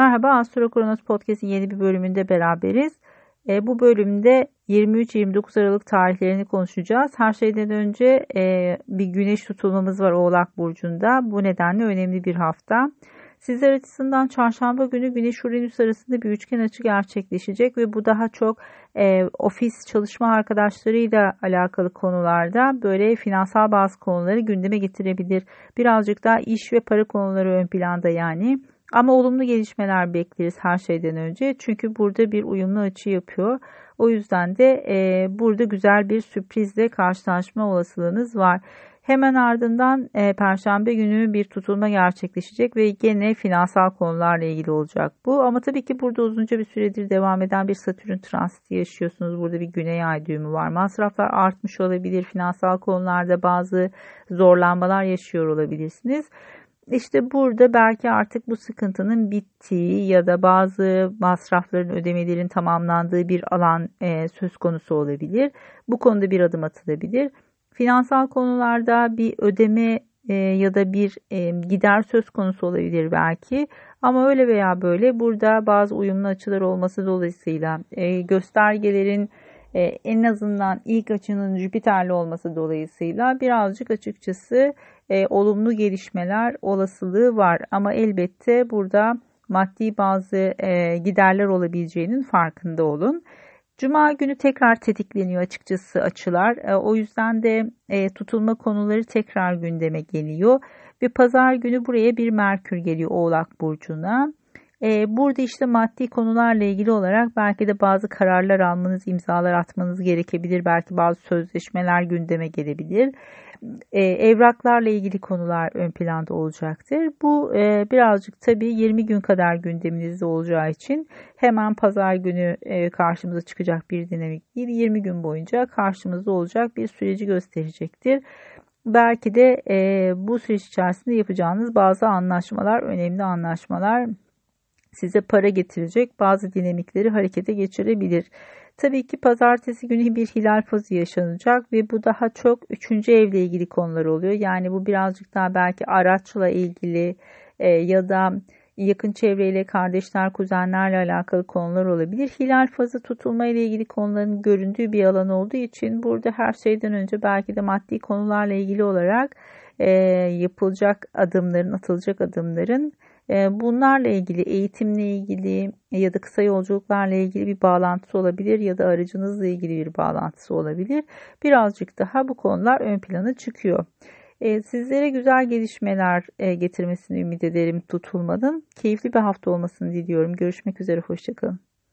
Merhaba Astro Kronos Podcast'in yeni bir bölümünde beraberiz. E, bu bölümde 23-29 Aralık tarihlerini konuşacağız. Her şeyden önce e, bir güneş tutulmamız var Oğlak Burcu'nda. Bu nedenle önemli bir hafta. Sizler açısından çarşamba günü Güneş Uranüs arasında bir üçgen açı gerçekleşecek ve bu daha çok e, ofis çalışma arkadaşlarıyla alakalı konularda böyle finansal bazı konuları gündeme getirebilir. Birazcık daha iş ve para konuları ön planda yani. Ama olumlu gelişmeler bekleriz her şeyden önce. Çünkü burada bir uyumlu açı yapıyor. O yüzden de e, burada güzel bir sürprizle karşılaşma olasılığınız var. Hemen ardından e, Perşembe günü bir tutulma gerçekleşecek ve gene finansal konularla ilgili olacak bu. Ama tabii ki burada uzunca bir süredir devam eden bir Satürn transiti yaşıyorsunuz. Burada bir güney ay düğümü var. Masraflar artmış olabilir. Finansal konularda bazı zorlanmalar yaşıyor olabilirsiniz. İşte burada belki artık bu sıkıntının bittiği ya da bazı masrafların ödemelerin tamamlandığı bir alan e, söz konusu olabilir. Bu konuda bir adım atılabilir. Finansal konularda bir ödeme e, ya da bir e, gider söz konusu olabilir belki. Ama öyle veya böyle burada bazı uyumlu açılar olması dolayısıyla e, göstergelerin e, en azından ilk açının Jüpiter'li olması dolayısıyla birazcık açıkçası e, olumlu gelişmeler olasılığı var. Ama elbette burada maddi bazı e, giderler olabileceğinin farkında olun. Cuma günü tekrar tetikleniyor açıkçası açılar. E, o yüzden de e, tutulma konuları tekrar gündeme geliyor. Ve pazar günü buraya bir Merkür geliyor Oğlak Burcu'na. E, burada işte maddi konularla ilgili olarak belki de bazı kararlar almanız, imzalar atmanız gerekebilir. Belki bazı sözleşmeler gündeme gelebilir. E, evraklarla ilgili konular ön planda olacaktır. Bu e, birazcık tabii 20 gün kadar gündeminizde olacağı için hemen pazar günü e, karşımıza çıkacak bir dinamik değil. 20 gün boyunca karşımızda olacak bir süreci gösterecektir. Belki de e, bu süreç içerisinde yapacağınız bazı anlaşmalar, önemli anlaşmalar size para getirecek bazı dinamikleri harekete geçirebilir. Tabii ki pazartesi günü bir hilal fazı yaşanacak ve bu daha çok üçüncü evle ilgili konular oluyor. Yani bu birazcık daha belki araçla ilgili e, ya da yakın çevreyle kardeşler, kuzenlerle alakalı konular olabilir. Hilal fazı tutulma ile ilgili konuların göründüğü bir alan olduğu için burada her şeyden önce belki de maddi konularla ilgili olarak e, yapılacak adımların, atılacak adımların bunlarla ilgili eğitimle ilgili ya da kısa yolculuklarla ilgili bir bağlantısı olabilir ya da aracınızla ilgili bir bağlantısı olabilir. Birazcık daha bu konular ön plana çıkıyor. Ee, sizlere güzel gelişmeler e, getirmesini ümit ederim tutulmadan. Keyifli bir hafta olmasını diliyorum. Görüşmek üzere, hoşçakalın.